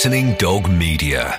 Listening Dog Media.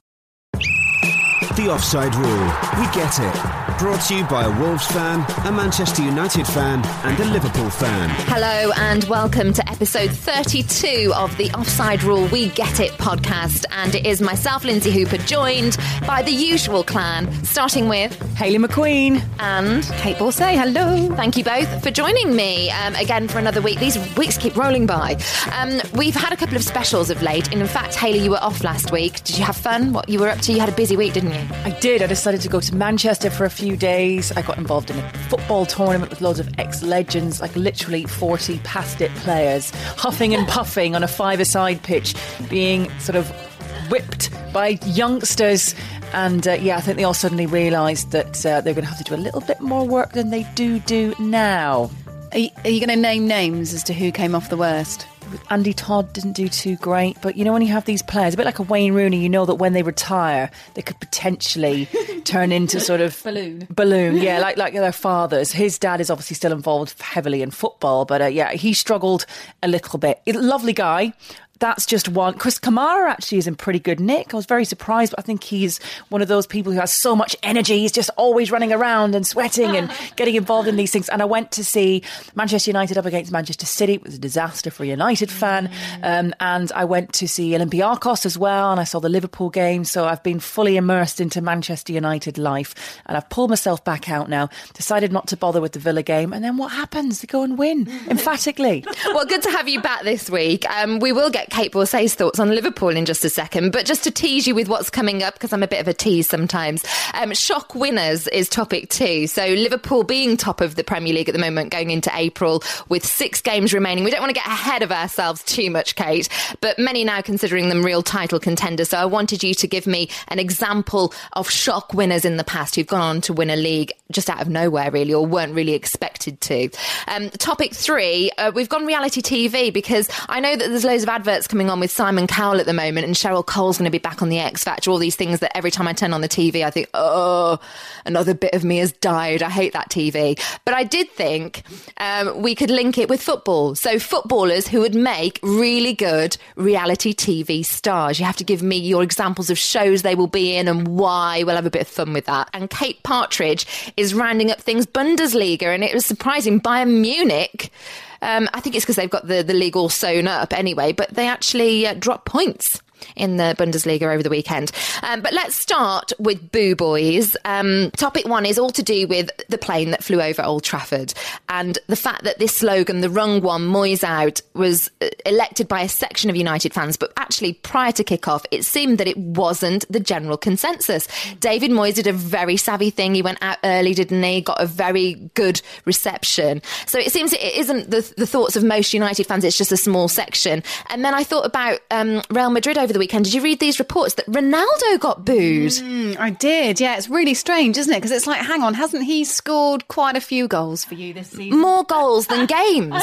The Offside Rule. We get it. Brought to you by a Wolves fan, a Manchester United fan, and a Liverpool fan. Hello and welcome to episode 32 of the Offside Rule We Get It podcast. And it is myself, Lynsey Hooper, joined by the usual clan, starting with Hayley McQueen and Kait Borsay. Hello. Thank you both for joining me um, again for another week. These weeks keep rolling by. Um, we've had a couple of specials of late. And in fact, Hayley, you were off last week. Did you have fun? What you were up to? You had a busy week, didn't you? I did. I decided to go to Manchester for a few days. I got involved in a football tournament with loads of ex legends, like literally 40 past it players, huffing and puffing on a five a side pitch, being sort of whipped by youngsters. And uh, yeah, I think they all suddenly realised that uh, they're going to have to do a little bit more work than they do do now. Are you, are you going to name names as to who came off the worst? Andy Todd didn't do too great, but you know when you have these players, a bit like a Wayne Rooney, you know that when they retire, they could potentially turn into sort of balloon, balloon, yeah, like like their fathers. His dad is obviously still involved heavily in football, but uh, yeah, he struggled a little bit. Lovely guy, that's just one. Chris Kamara actually is in pretty good nick. I was very surprised, but I think he's one of those people who has so much energy. He's just always running around and sweating and getting involved in these things. And I went to see Manchester United up against Manchester City. It was a disaster for a United fan. Um, and I went to see Olympiacos as well, and I saw the Liverpool game. So I've been fully immersed into Manchester United life, and I've pulled myself back out now. Decided not to bother with the Villa game, and then what happens? They go and win emphatically. well, good to have you back this week. Um, we will get Kait Borsay's thoughts on Liverpool in just a second, but just to tease you with what's coming up, because I'm a bit of a tease sometimes, um, shock winners is topic two. So Liverpool being top of the Premier League at the moment, going into April with six games remaining. We don't want to get ahead of ourselves too much, Kate, but many now considering them real title contenders. So I wanted you to give me an example of shock winners in the past who've gone on to win a league just out of nowhere, really, or weren't really expected to. Um, topic three, uh, we've gone reality TV because I know that there's loads of adverts coming on with Simon Cowell at the moment, and Cheryl Cole's going to be back on the X Factor. All these things that every time I turn on the TV, I think, oh, another bit of me has died. I hate that TV. But I did think um, we could link it with football. So footballers who would make really good reality TV stars. You have to give me your examples of shows they will be in and why. We'll have a bit of fun with that. And Kate Partridge is rounding up things Bundesliga, and it was surprising. Bayern Munich. Um, I think it's because they've got the, the league all sewn up anyway, but they actually uh, drop points in the Bundesliga over the weekend. Um, but let's start with Boo Boys. Um, topic one is all to do with the plane that flew over Old Trafford and the fact that this slogan, the Wrong One, Moyes Out, was uh, elected by a section of United fans. But actually, prior to kick-off, it seemed that it wasn't the general consensus. David Moyes did a very savvy thing. He went out early, didn't he? Got a very good reception. So it seems it isn't the, the thoughts of most United fans. It's just a small section. And then I thought about um, Real Madrid over over the weekend. Did you read these reports that Ronaldo got booed? Mm, I did. Yeah, it's really strange, isn't it? Because it's like, hang on, hasn't he scored quite a few goals for you this season? More goals than games.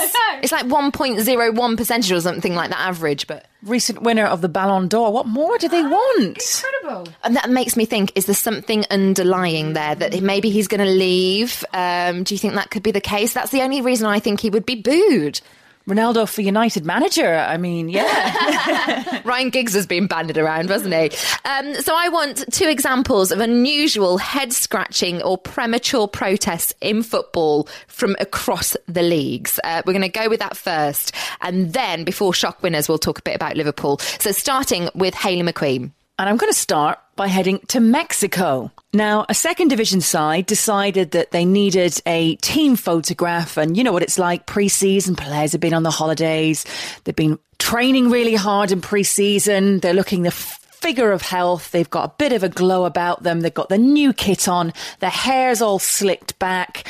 It's like 1.01 percentage or something like that average, but recent winner of the Ballon d'Or. What more do they want? Incredible. And that makes me think: is there something underlying there that maybe he's going to leave? Um, do you think that could be the case? That's the only reason I think he would be booed. Ronaldo for United manager. I mean, yeah. Ryan Giggs has been banded around, hasn't he? Um, so I want two examples of unusual head scratching or premature protests in football from across the leagues. Uh, we're going to go with that first. And then, before shock winners, we'll talk a bit about Liverpool. So starting with Hayley McQueen. And I'm going to start by heading to Mexico. Now, a second division side decided that they needed a team photograph. And you know what it's like pre season. Players have been on the holidays, they've been training really hard in pre season, they're looking the figure of health. They've got a bit of a glow about them. They've got the new kit on. Their hair's all slicked back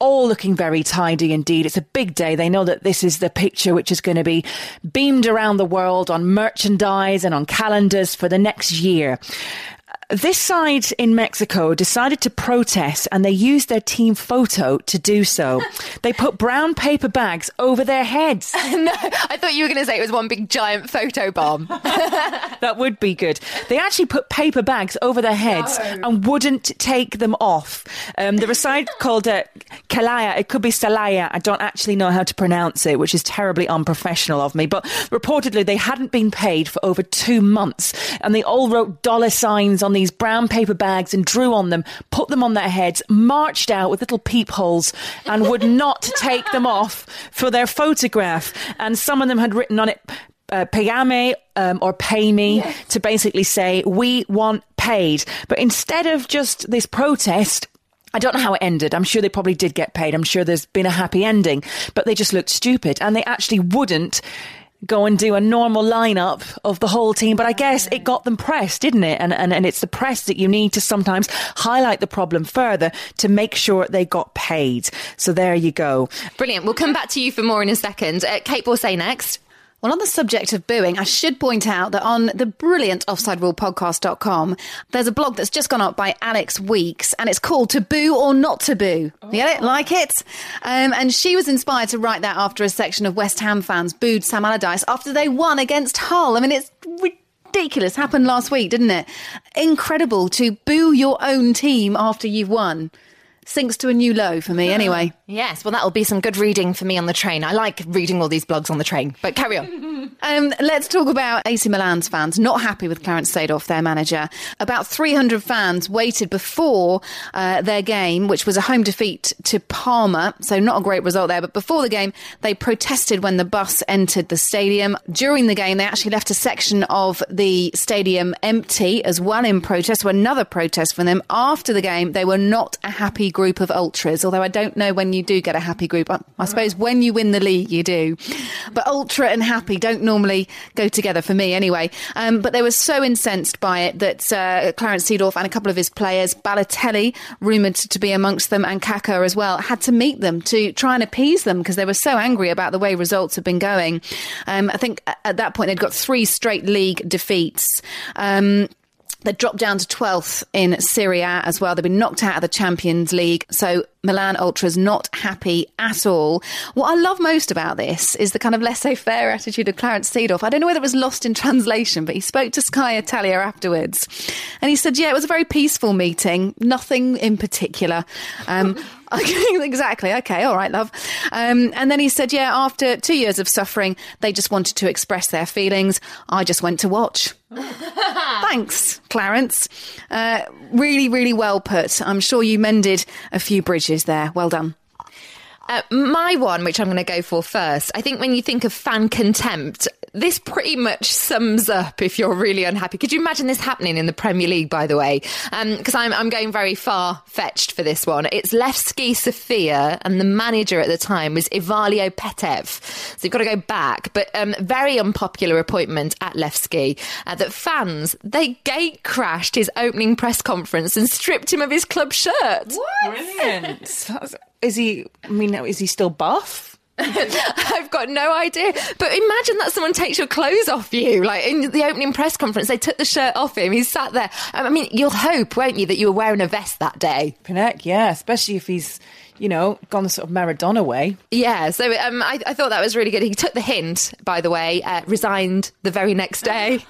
all looking very tidy indeed. It's a big day. They know that this is the picture which is going to be beamed around the world on merchandise and on calendars for the next year. This side in Mexico decided to protest and they used their team photo to do so. they put brown paper bags over their heads. no, I thought you were going to say it was one big giant photo bomb. that would be good. They actually put paper bags over their heads no. and wouldn't take them off. Um, there was a side called uh, Kalaya. It could be Salaya. I don't actually know how to pronounce it, which is terribly unprofessional of me. But reportedly, they hadn't been paid for over two months and they all wrote dollar signs on the these brown paper bags and drew on them, put them on their heads, marched out with little peepholes, and would not take them off for their photograph. And some of them had written on it, uh, payame um, or pay me yes. to basically say we want paid. But instead of just this protest, I don't know how it ended. I'm sure they probably did get paid. I'm sure there's been a happy ending, but they just looked stupid and they actually wouldn't go and do a normal lineup of the whole team. But I guess it got them pressed, didn't it? And, and, and it's the press that you need to sometimes highlight the problem further to make sure they got paid. So there you go. Brilliant. We'll come back to you for more in a second. Uh, Kait Borsay next. Well, on the subject of booing, I should point out that on the brilliant offsiderulepodcast.com, there's a blog that's just gone up by Alex Weeks and it's called To Boo or Not to Boo. Oh. Get it? Like it? Um, and she was inspired to write that after a section of West Ham fans booed Sam Allardyce after they won against Hull. I mean, it's ridiculous. Happened last week, didn't it? Incredible to boo your own team after you've won sinks to a new low for me anyway. Yes, well, that'll be some good reading for me on the train. I like reading all these blogs on the train, but carry on. um, let's talk about AC Milan's fans not happy with Clarence Seedorf, their manager. About 300 fans waited before uh, their game, which was a home defeat to Parma, so not a great result there. But before the game, they protested when the bus entered the stadium. During the game, they actually left a section of the stadium empty as well in protest. So another protest from them. After the game, they were not a happy group of ultras, although I don't know when you do get a happy group. I, I suppose when you win the league, you do. But ultra and happy don't normally go together for me anyway. Um, but they were so incensed by it that uh, Clarence Seedorf and a couple of his players, Balotelli, rumoured to be amongst them, and Kaka as well, had to meet them to try and appease them because they were so angry about the way results have been going. Um, I think at that point they'd got three straight league defeats. Um, they dropped down to 12th in Serie A as well. They've been knocked out of the Champions League. So Milan Ultras not happy at all. What I love most about this is the kind of laissez-faire attitude of Clarence Seedorf. I don't know whether it was lost in translation, but he spoke to Sky Italia afterwards. And he said, yeah, it was a very peaceful meeting. Nothing in particular. Um, exactly. Okay. All right, love. Um, and then he said, yeah, after two years of suffering, they just wanted to express their feelings. I just went to watch. Thanks, Clarence. Uh, really, really well put. I'm sure you mended a few bridges there. Well done. Uh, my one, which I'm going to go for first, I think when you think of fan contempt, this pretty much sums up if you're really unhappy. Could you imagine this happening in the Premier League, by the way? Because um, I'm, I'm going very far fetched for this one. It's Levski Sofia, and the manager at the time was Ivaylo Petev. So you've got to go back. But um, very unpopular appointment at Levski uh, that fans, they gate crashed his opening press conference and stripped him of his club shirt. What? Brilliant. Is he? I mean, is he still buff? I've got no idea. But imagine that someone takes your clothes off you. Like in the opening press conference, they took the shirt off him. He sat there. I mean, you'll hope, won't you, that you were wearing a vest that day? Pinnock, yeah, especially if he's, you know, gone sort of Maradona way. Yeah, so um, I, I, thought that was really good. He took the hint, by the way, uh, resigned the very next day.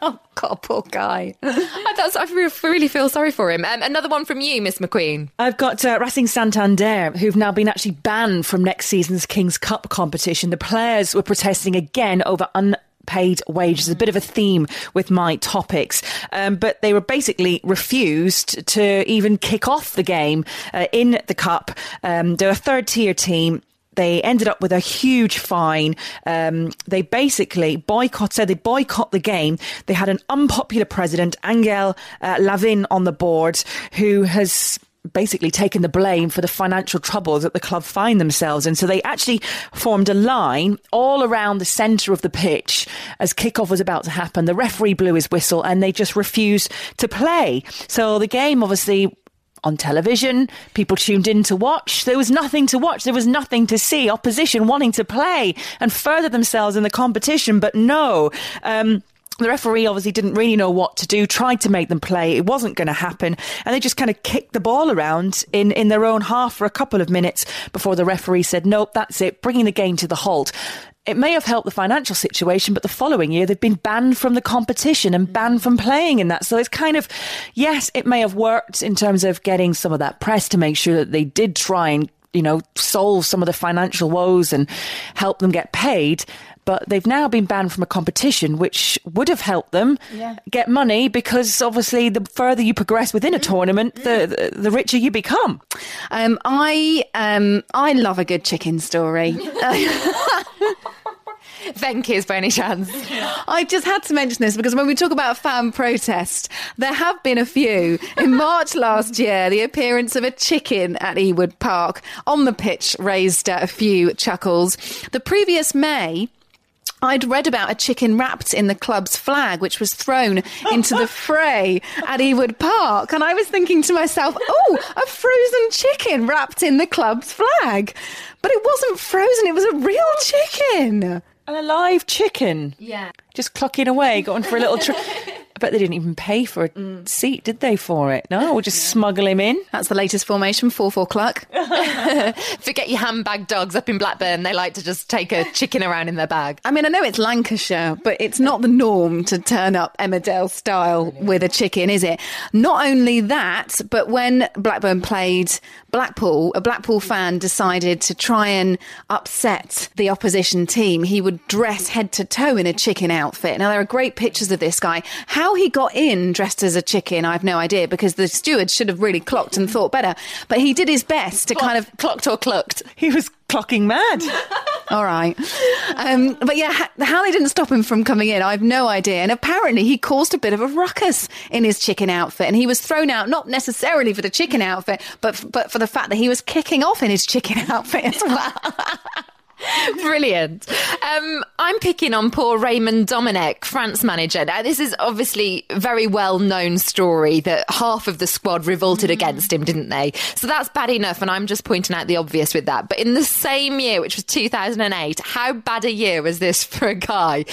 oh, God, poor guy. That's, I really feel sorry for him. Um, another one from you, Miss McQueen. I've got uh, Racing Santander, who've now been actually banned from next season's King's Cup competition. The players were protesting again over un paid wages, is a bit of a theme with my topics. Um, but they were basically refused to even kick off the game uh, in the cup. Um, they're a third tier team they ended up with a huge fine. Um, they basically boycott, said they boycott the game. They had an unpopular president, Angel uh, Lavin, on the board, who has basically taken the blame for the financial troubles that the club find themselves in. So they actually formed a line all around the centre of the pitch as kickoff was about to happen. The referee blew his whistle and they just refused to play. So the game obviously on television. People tuned in to watch. There was nothing to watch. There was nothing to see. Opposition wanting to play and further themselves in the competition, but no. Um, the referee obviously didn't really know what to do, tried to make them play. It wasn't going to happen. And they just kind of kicked the ball around in, in their own half for a couple of minutes before the referee said, nope, that's it, bringing the game to the halt. It may have helped the financial situation, but the following year they've been banned from the competition and mm. banned from playing in that. So it's kind of, yes, it may have worked in terms of getting some of that press to make sure that they did try and you know, solve some of the financial woes and help them get paid but they've now been banned from a competition which would have helped them yeah. get money because obviously the further you progress within a tournament, the the, the richer you become. Um, I um, I love a good chicken story. Venky's by any chance? I just had to mention this because when we talk about fan protest, there have been a few. In March last year, the appearance of a chicken at Ewood Park on the pitch raised a few chuckles. The previous May, I'd read about a chicken wrapped in the club's flag, which was thrown into the fray at Ewood Park. And I was thinking to myself, oh, a frozen chicken wrapped in the club's flag. But it wasn't frozen, it was a real chicken. An alive chicken? Yeah. Just clocking away, going for a little trip. I bet they didn't even pay for a mm. seat, did they, for it? No, we'll just yeah. smuggle him in. That's the latest formation, 4 4 cluck. Forget your handbag dogs up in Blackburn. They like to just take a chicken around in their bag. I mean, I know it's Lancashire, but it's not the norm to turn up Emmerdale style with a chicken, is it? Not only that, but when Blackburn played Blackpool, a Blackpool fan decided to try and upset the opposition team. He would dress head to toe in a chicken outfit. Now, there are great pictures of this guy. How he got in dressed as a chicken, I have no idea because the steward should have really clocked and thought better. But he did his best to kind of. Clocked or clucked? He was clocking mad. All right. Um, but yeah, how they didn't stop him from coming in, I have no idea. And apparently he caused a bit of a ruckus in his chicken outfit. And he was thrown out, not necessarily for the chicken outfit, but, but for the fact that he was kicking off in his chicken outfit as well. Brilliant. Um, I'm picking on poor Raymond Domenech, France manager. Now, this is obviously a very well known story that half of the squad revolted mm. against him, didn't they? So that's bad enough, and I'm just pointing out the obvious with that. But in the same year, which was 2008, how bad a year was this for a guy?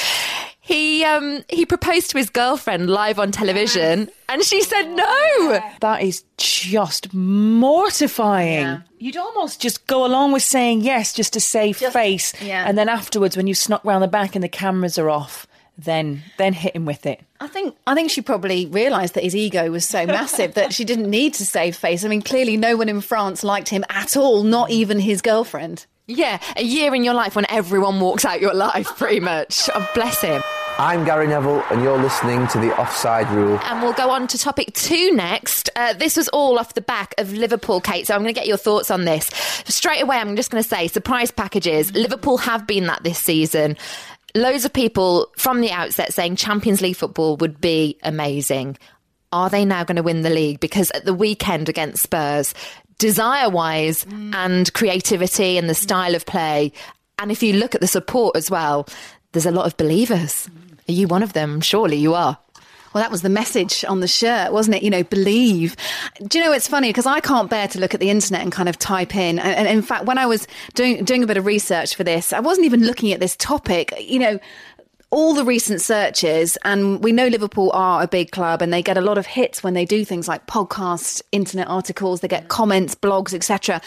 He um, he proposed to his girlfriend live on television, and she said no. That is just mortifying. Yeah. You'd almost just go along with saying yes just to save just, face, yeah. and then afterwards, when you snuck round the back and the cameras are off, then then hit him with it. I think I think she probably realised that his ego was so massive that she didn't need to save face. I mean, clearly no one in France liked him at all, not even his girlfriend. Yeah, a year in your life when everyone walks out your life, pretty much. Oh, bless him. I'm Gary Neville, and you're listening to the Offside Rule. And we'll go on to topic two next. Uh, this was all off the back of Liverpool, Kate. So I'm going to get your thoughts on this straight away. I'm just going to say surprise packages. Liverpool have been that this season. Loads of people from the outset saying Champions League football would be amazing. Are they now going to win the league? Because at the weekend against Spurs, desire wise mm. and creativity and the style of play. And if you look at the support as well, there's a lot of believers. Are you one of them? Surely you are. Well, that was the message on the shirt, wasn't it? You know, believe. Do you know it's funny because I can't bear to look at the internet and kind of type in. And, and in fact, when I was doing doing a bit of research for this, I wasn't even looking at this topic. You know, all the recent searches, and we know Liverpool are a big club and they get a lot of hits when they do things like podcasts, internet articles, they get comments, blogs, etc.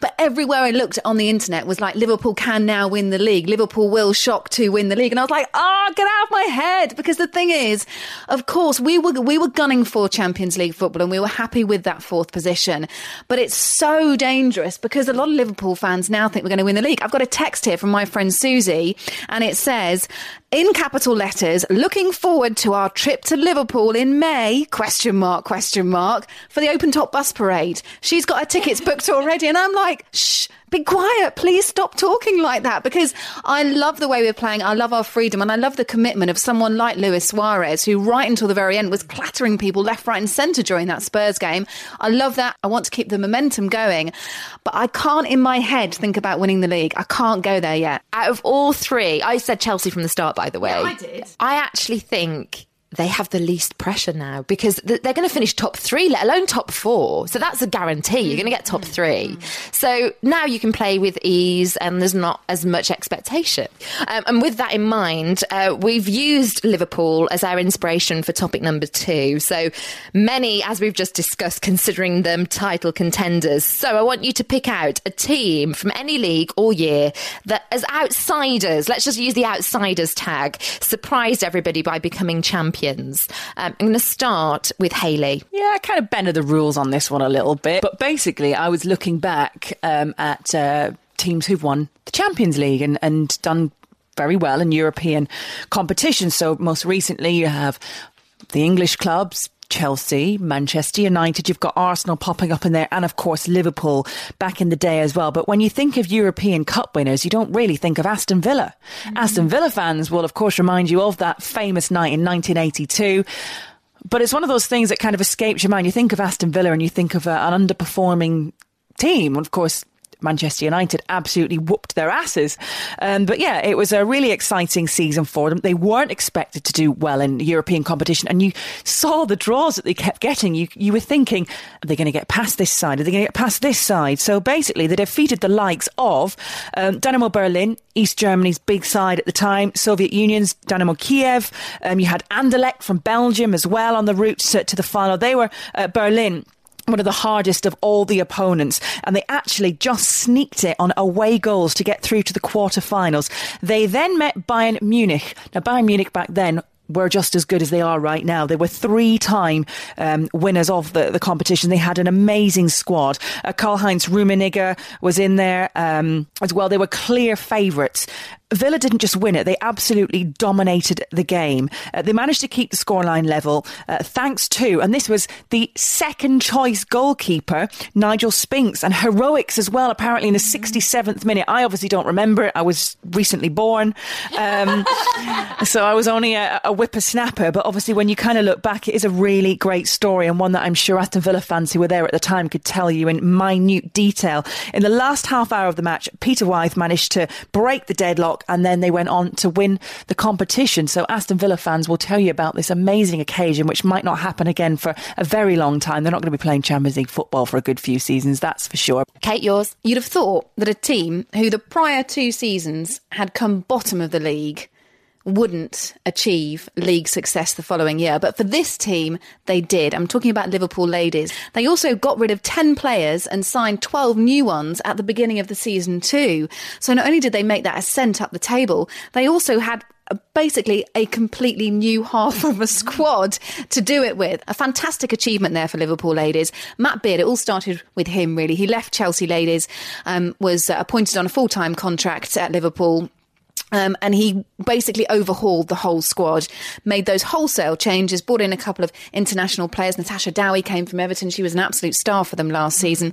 But everywhere I looked on the internet was like, Liverpool can now win the league. Liverpool will shock to win the league. And I was like, ah, oh, get out of my head. Because the thing is, of course, we were, we were gunning for Champions League football and we were happy with that fourth position. But it's so dangerous because a lot of Liverpool fans now think we're going to win the league. I've got a text here from my friend Susie and it says, in capital letters, looking forward to our trip to Liverpool in May, question mark, question mark, for the open top bus parade. She's got her tickets booked already. And I'm like, shh, be quiet. Please stop talking like that because I love the way we're playing. I love our freedom and I love the commitment of someone like Luis Suarez, who right until the very end was clattering people left, right, and centre during that Spurs game. I love that. I want to keep the momentum going, but I can't in my head think about winning the league. I can't go there yet. Out of all three, I said Chelsea from the start, by the way. Yeah, I did. I actually think they have the least pressure now because they're going to finish top three, let alone top four. So that's a guarantee. You're going to get top three. So now you can play with ease and there's not as much expectation. Um, and with that in mind, uh, we've used Liverpool as our inspiration for topic number two. So many, as we've just discussed, considering them title contenders. So I want you to pick out a team from any league or year that, as outsiders, let's just use the outsiders tag, surprised everybody by becoming champions champions. Um, I'm going to start with Hayley. Yeah, I kind of bended the rules on this one a little bit. But basically, I was looking back um, at uh, teams who've won the Champions League and, and done very well in European competitions. So most recently, you have the English clubs, Chelsea, Manchester United, you've got Arsenal popping up in there, and of course Liverpool back in the day as well. But when you think of European Cup winners, you don't really think of Aston Villa. Mm-hmm. Aston Villa fans will, of course, remind you of that famous night in 1982. But it's one of those things that kind of escapes your mind. You think of Aston Villa and you think of a, an underperforming team. And Of course, Manchester United absolutely whooped their asses. Um, but yeah, it was a really exciting season for them. They weren't expected to do well in European competition, and you saw the draws that they kept getting. You you were thinking, are they going to get past this side? Are they going to get past this side? So basically, they defeated the likes of um, Dynamo Berlin, East Germany's big side at the time, Soviet Union's Dynamo Kiev. Um, you had Anderlecht from Belgium as well on the route to, to the final. They were uh, Berlin one of the hardest of all the opponents, and they actually just sneaked it on away goals to get through to the quarterfinals. They then met Bayern Munich. Now, Bayern Munich back then were just as good as they are right now. They were three time um, winners of the, the competition. They had an amazing squad. Uh, Karl Heinz Rummenigge was in there um, as well. They were clear favourites. Villa didn't just win it, they absolutely dominated the game. Uh, they managed to keep the scoreline level uh, thanks to, and this was the second choice goalkeeper, Nigel Spinks, and heroics as well, apparently in the 67th minute. I obviously don't remember it. I was recently born. Um, so I was only a, a whippersnapper. But obviously, when you kind of look back, it is a really great story and one that I'm sure Aston Villa fans who were there at the time could tell you in minute detail. In the last half hour of the match, Peter Withe managed to break the deadlock and then they went on to win the competition. So Aston Villa fans will tell you about this amazing occasion, which might not happen again for a very long time. They're not going to be playing Champions League football for a good few seasons, that's for sure. Kate, yours? You'd have thought that a team who the prior two seasons had come bottom of the league wouldn't achieve league success the following year. But for this team, they did. I'm talking about Liverpool ladies. They also got rid of 10 players and signed 12 new ones at the beginning of the season too. So not only did they make that ascent up the table, they also had basically a completely new half of a squad to do it with. A fantastic achievement there for Liverpool ladies. Matt Beard, it all started with him really. He left Chelsea ladies, um, was appointed on a full time contract at Liverpool um, and he basically overhauled the whole squad, made those wholesale changes, brought in a couple of international players. Natasha Dowie came from Everton. She was an absolute star for them last season.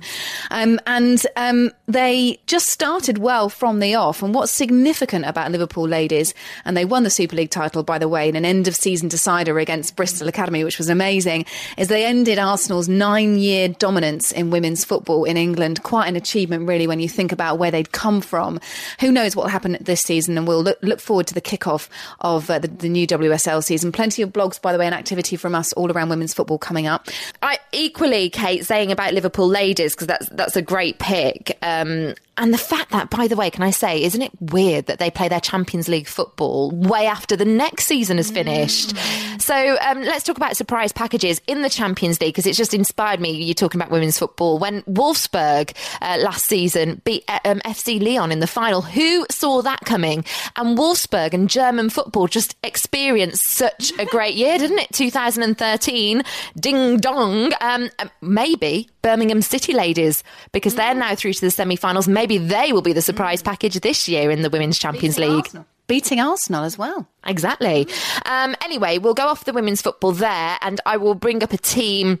Um, and um, they just started well from the off. And what's significant about Liverpool ladies, and they won the Super League title, by the way, in an end of season decider against Bristol Academy, which was amazing, is they ended Arsenal's nine year dominance in women's football in England. Quite an achievement, really, when you think about where they'd come from. Who knows what will happen this season we'll look, look forward to the kickoff of uh, the, the new WSL season. Plenty of blogs, by the way, and activity from us all around women's football coming up. I equally, Kate, saying about Liverpool ladies because that's that's a great pick. Um, and the fact that, by the way, can I say, isn't it weird that they play their Champions League football way after the next season has finished? Mm. So um, let's talk about surprise packages in the Champions League because it's just inspired me. You're talking about women's football. When Wolfsburg uh, last season beat uh, um, FC Leon in the final, who saw that coming? And Wolfsburg and German football just experienced such a great year, didn't it? 2013, ding dong. Um, maybe Birmingham City ladies because they're mm. now through to the semi finals. Maybe they will be the surprise mm. package this year in the Women's Champions Beating League. Arsenal. Beating Arsenal as well. Exactly. Um, anyway, we'll go off the women's football there and I will bring up a team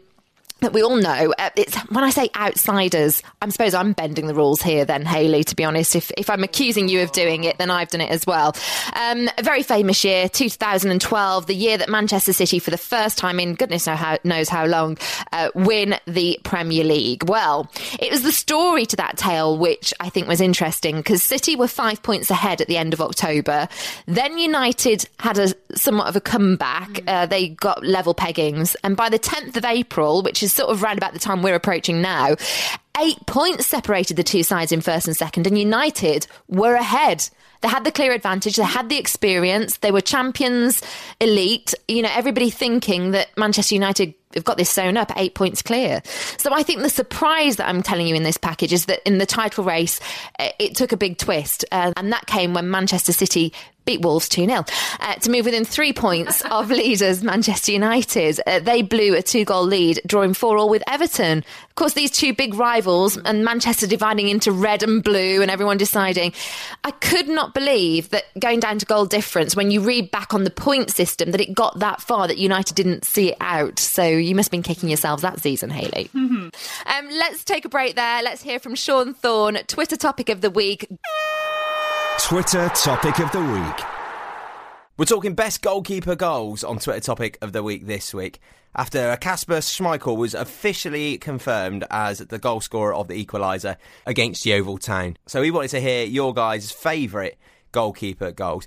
that we all know. Uh, it's when I say outsiders, I suppose I'm bending the rules here. Then Hayley, to be honest, if if I'm accusing you of doing it, then I've done it as well. Um, a very famous year, 2012, the year that Manchester City, for the first time in goodness know how, knows how long, uh, win the Premier League. Well, it was the story to that tale which I think was interesting because City were five points ahead at the end of October. Then United had a somewhat of a comeback. Mm. Uh, they got level peggings, and by the 10th of April, which is sort of round about the time we're approaching now, eight points separated the two sides in first and second, and United were ahead. They had the clear advantage. They had the experience. They were champions, elite. You know, everybody thinking that Manchester United have got this sewn up, eight points clear. So I think the surprise that I'm telling you in this package is that in the title race, it took a big twist. Uh, and that came when Manchester City beat Wolves 2 0 uh, to move within three points of leaders Manchester United. Uh, they blew a two goal lead, drawing 4 all with Everton. Of course, these two big rivals and Manchester dividing into red and blue and everyone deciding. I could not believe that going down to goal difference, when you read back on the point system, that it got that far that United didn't see it out. So you must have been kicking yourselves that season, Hayley. Mm-hmm. Um, let's take a break there. Let's hear from Sean Thorne, Twitter topic of the week. Twitter topic of the week. We're talking best goalkeeper goals on Twitter topic of the week this week. After Kasper Schmeichel was officially confirmed as the goal scorer of the equaliser against Yeovil Town. So we wanted to hear your guys' favourite goalkeeper goals.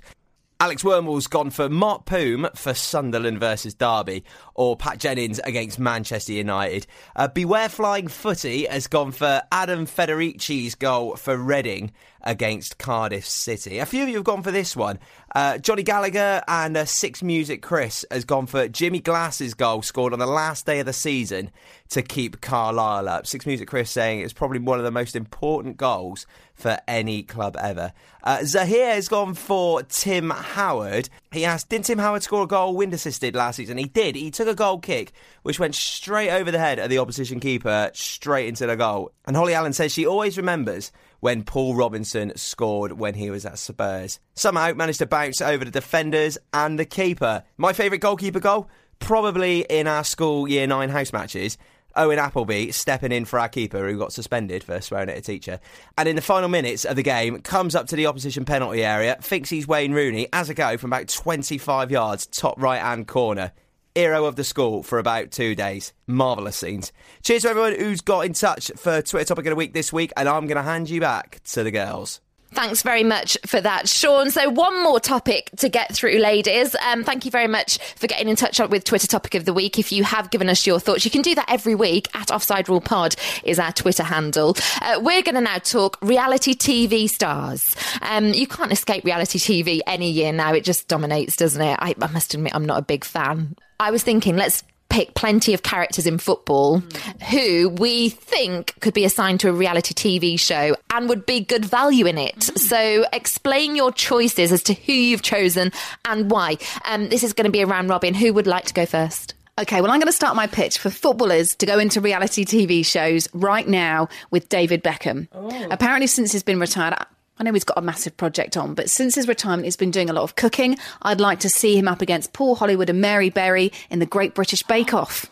Alex Wormall's gone for Mart Poom for Sunderland versus Derby, or Pat Jennings against Manchester United. Uh, Beware Flying Footy has gone for Adam Federici's goal for Reading against Cardiff City. A few of you have gone for this one. Uh, Johnny Gallagher and uh, Six Music Chris has gone for Jimmy Glass's goal scored on the last day of the season to keep Carlisle up. Six Music Chris saying it's probably one of the most important goals for any club ever. Uh, Zahir has gone for Tim Howard. He asked, Didn't Tim Howard score a goal wind assisted last season? He did. He took a goal kick which went straight over the head of the opposition keeper, straight into the goal. And Holly Allen says she always remembers when Paul Robinson scored when he was at Spurs. Somehow managed to bounce over the defenders and the keeper. My favourite goalkeeper goal? Probably in our school year nine house matches. Owen Appleby stepping in for our keeper who got suspended for swearing at a teacher. And in the final minutes of the game, comes up to the opposition penalty area, thinks he's Wayne Rooney, as a go from about 25 yards, top right hand corner hero of the school for about two days. Marvellous scenes. Cheers to everyone who's got in touch for Twitter Topic of the Week this week, and I'm going to hand you back to the girls. Thanks very much for that, Sean. So, one more topic to get through, ladies. Um, thank you very much for getting in touch with Twitter Topic of the Week. If you have given us your thoughts, you can do that every week at Offside Rule Pod is our Twitter handle. Uh, we're going to now talk reality TV stars. Um, you can't escape reality TV any year now. It just dominates, doesn't it? I, I must admit, I'm not a big fan. I was thinking, let's pick plenty of characters in football mm. who we think could be assigned to a reality TV show and would be good value in it. Mm. So explain your choices as to who you've chosen and why. Um, this is going to be a round robin. Who would like to go first? Okay, well, I'm going to start my pitch for footballers to go into reality TV shows right now with David Beckham. Oh. Apparently, since he's been retired, I know he's got a massive project on, but since his retirement, he's been doing a lot of cooking. I'd like to see him up against Paul Hollywood and Mary Berry in the Great British Bake Off.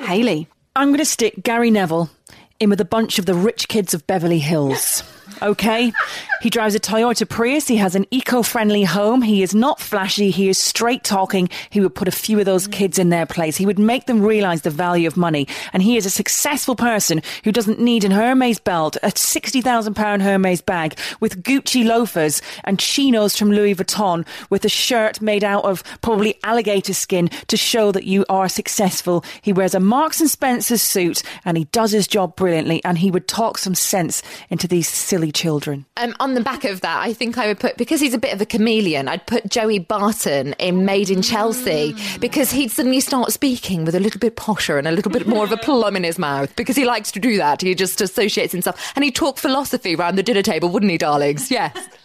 Hayley. I'm going to stick Gary Neville in with a bunch of the rich kids of Beverly Hills. Okay. He drives a Toyota Prius. He has an eco friendly home. He is not flashy. He is straight talking. He would put a few of those kids in their place. He would make them realize the value of money. And he is a successful person who doesn't need an Hermes belt, a £60,000 Hermes bag with Gucci loafers and chinos from Louis Vuitton with a shirt made out of probably alligator skin to show that you are successful. He wears a Marks and Spencer's suit and he does his job brilliantly and he would talk some sense into these silly children. Um, on the back of that, I think I would put because he's a bit of a chameleon. I'd put Joey Barton in Made in Chelsea mm. because he'd suddenly start speaking with a little bit posher and a little bit more of a plum in his mouth because he likes to do that. He just associates himself and he'd talk philosophy round the dinner table, wouldn't he, darlings? Yes.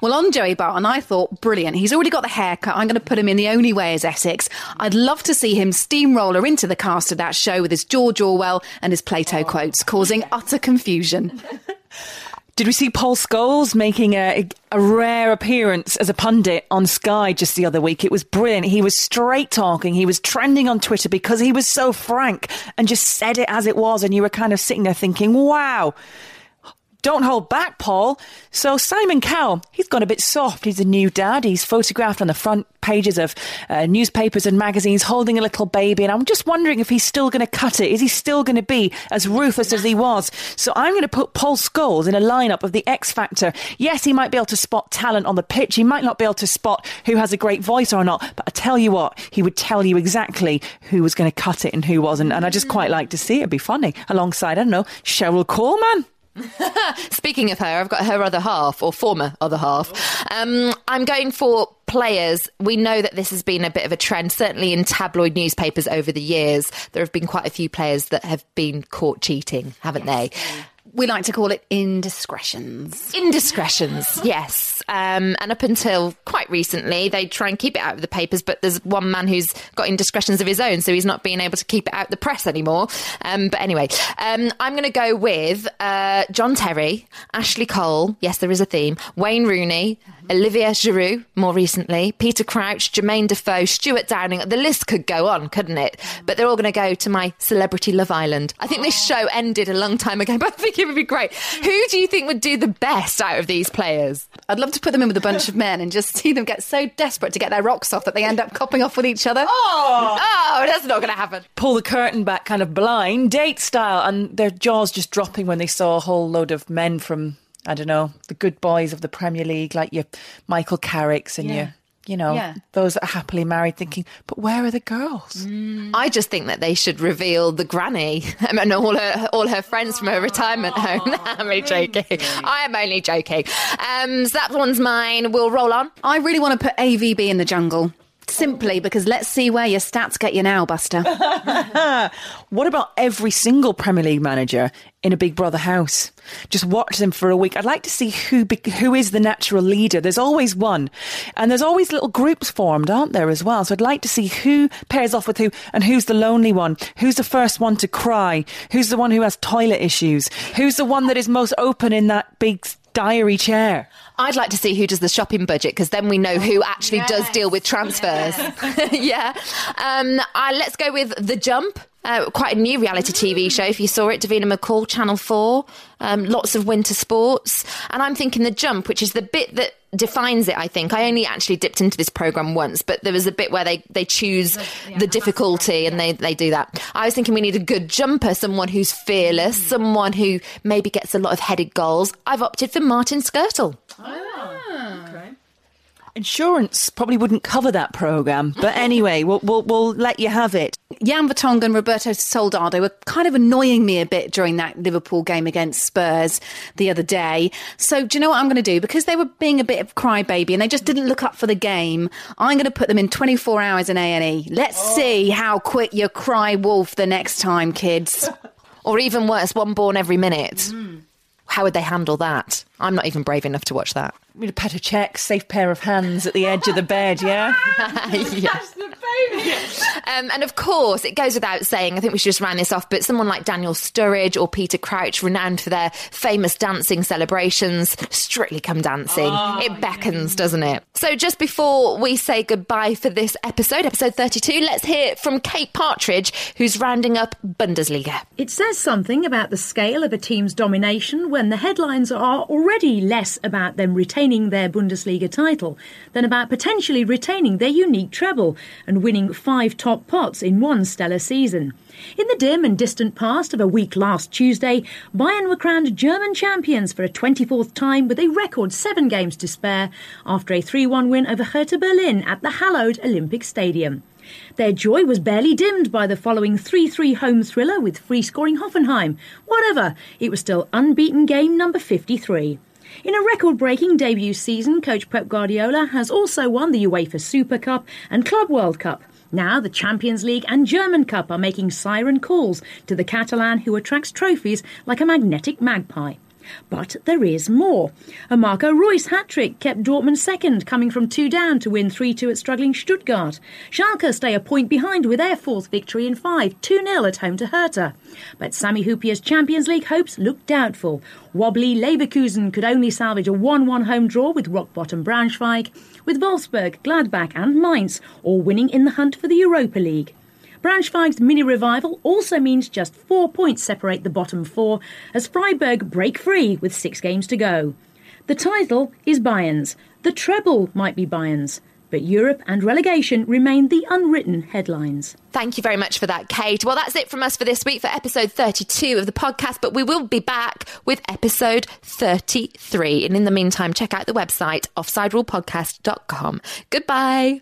Well, on Joey Barton, I thought, brilliant. He's already got the haircut. I'm going to put him in the only way is Essex. I'd love to see him steamroller into the cast of that show with his George Orwell and his Plato oh. quotes, causing utter confusion. Did we see Paul Scholes making a, a rare appearance as a pundit on Sky just the other week? It was brilliant. He was straight talking. He was trending on Twitter because he was so frank and just said it as it was. And you were kind of sitting there thinking, wow. Don't hold back, Paul. So Simon Cowell, he's gone a bit soft. He's a new dad. He's photographed on the front pages of uh, newspapers and magazines holding a little baby. And I'm just wondering if he's still going to cut it. Is he still going to be as ruthless as he was? So I'm going to put Paul Scholes in a lineup of the X Factor. Yes, he might be able to spot talent on the pitch. He might not be able to spot who has a great voice or not. But I tell you what, he would tell you exactly who was going to cut it and who wasn't. And I just quite like to see it. It'd be funny. Alongside, I don't know, Cheryl Coleman. Speaking of her, I've got her other half, or former other half. Um, I'm going for players. We know that this has been a bit of a trend, certainly in tabloid newspapers over the years. There have been quite a few players that have been caught cheating, haven't yes. they? We like to call it indiscretions. Indiscretions, yes. Um, and up until quite recently, they try and keep it out of the papers, but there's one man who's got indiscretions of his own, so he's not being able to keep it out the press anymore. Um, but anyway, um, I'm going to go with uh, John Terry, Ashley Cole, yes, there is a theme, Wayne Rooney, Olivier Giroud. more recently, Peter Crouch, Jermaine Defoe, Stuart Downing. The list could go on, couldn't it? But they're all going to go to my Celebrity Love Island. I think this show ended a long time ago, but I think it would be great. Who do you think would do the best out of these players? I'd love to put them in with a bunch of men and just see them get so desperate to get their rocks off that they end up copping off with each other. Oh, oh that's not going to happen. Pull the curtain back kind of blind date style, and their jaws just dropping when they saw a whole load of men from I don't know, the good boys of the Premier League, like your Michael Carricks and yeah. your you know, yeah. those that are happily married thinking, but where are the girls? Mm. I just think that they should reveal the granny and all her all her friends from her retirement home. I'm only joking. I am only joking. Um, so that one's mine. We'll roll on. I really want to put AVB in the jungle. Simply because let's see where your stats get you now, Buster. what about every single Premier League manager in a Big Brother house? Just watch them for a week. I'd like to see who who is the natural leader. There's always one, and there's always little groups formed, aren't there, as well? So I'd like to see who pairs off with who, and who's the lonely one, who's the first one to cry, who's the one who has toilet issues, who's the one that is most open in that big diary chair. I'd like to see who does the shopping budget because then we know who actually yes. does deal with transfers. Yes. yeah. Um, uh, let's go with The Jump. Uh, quite a new reality TV show. If you saw it, Davina McCall, Channel 4, um, lots of winter sports. And I'm thinking The Jump, which is the bit that defines it, I think. I only actually dipped into this program once, but there was a bit where they, they choose the difficulty and they, they do that. I was thinking we need a good jumper, someone who's fearless, mm. someone who maybe gets a lot of headed goals. I've opted for Martin Skrtel. Oh. Insurance probably wouldn't cover that program, but anyway, we'll, we'll, we'll let you have it. Jan Vertonghen and Roberto Soldado were kind of annoying me a bit during that Liverpool game against Spurs the other day. So do you know what I'm going to do? Because they were being a bit of crybaby and they just didn't look up for the game. I'm going to put them in 24 hours in A&E. Let's oh. see how quick you cry wolf the next time, kids. or even worse, one born every minute. Mm. How would they handle that? I'm not even brave enough to watch that. I mean, a Petr Cech, safe pair of hands at the edge of the bed, yeah? yeah. Um, and of course, it goes without saying, I think we should just round this off, but someone like Daniel Sturridge or Peter Crouch, renowned for their famous dancing celebrations, strictly come dancing. Oh, it beckons, doesn't it? So just before we say goodbye for this episode, episode 32, let's hear from Kate Partridge, who's rounding up Bundesliga. It says something about the scale of a team's domination when the headlines are already less about them retaining their Bundesliga title than about potentially retaining their unique treble and winning five top pots in one stellar season. In the dim and distant past of a week last Tuesday, Bayern were crowned German champions for a 24th time with a record seven games to spare after a 3 1 win over Hertha Berlin at the hallowed Olympic Stadium. Their joy was barely dimmed by the following 3 3 home thriller with free scoring Hoffenheim. Whatever, it was still unbeaten game number 53. In a record breaking debut season, coach Pep Guardiola has also won the UEFA Super Cup and Club World Cup. Now, the Champions League and German Cup are making siren calls to the Catalan who attracts trophies like a magnetic magpie. But there is more. A Marco Reus hat trick kept Dortmund second, coming from two down to win 3 2 at struggling Stuttgart. Schalke stay a point behind with their fourth victory in five, 2 0 at home to Hertha. But Sami Hyypiä's Champions League hopes look doubtful. Wobbly Leverkusen could only salvage a 1 1 home draw with rock bottom Braunschweig, with Wolfsburg, Gladbach, and Mainz all winning in the hunt for the Europa League. Braunschweig's mini revival also means just four points separate the bottom four as Freiburg break free with six games to go. The title is Bayern's. The treble might be Bayern's. But Europe and relegation remain the unwritten headlines. Thank you very much for that, Kate. Well, that's it from us for this week for episode 32 of the podcast, but we will be back with episode 33. And in the meantime, check out the website offsiderulepodcast.com. Goodbye.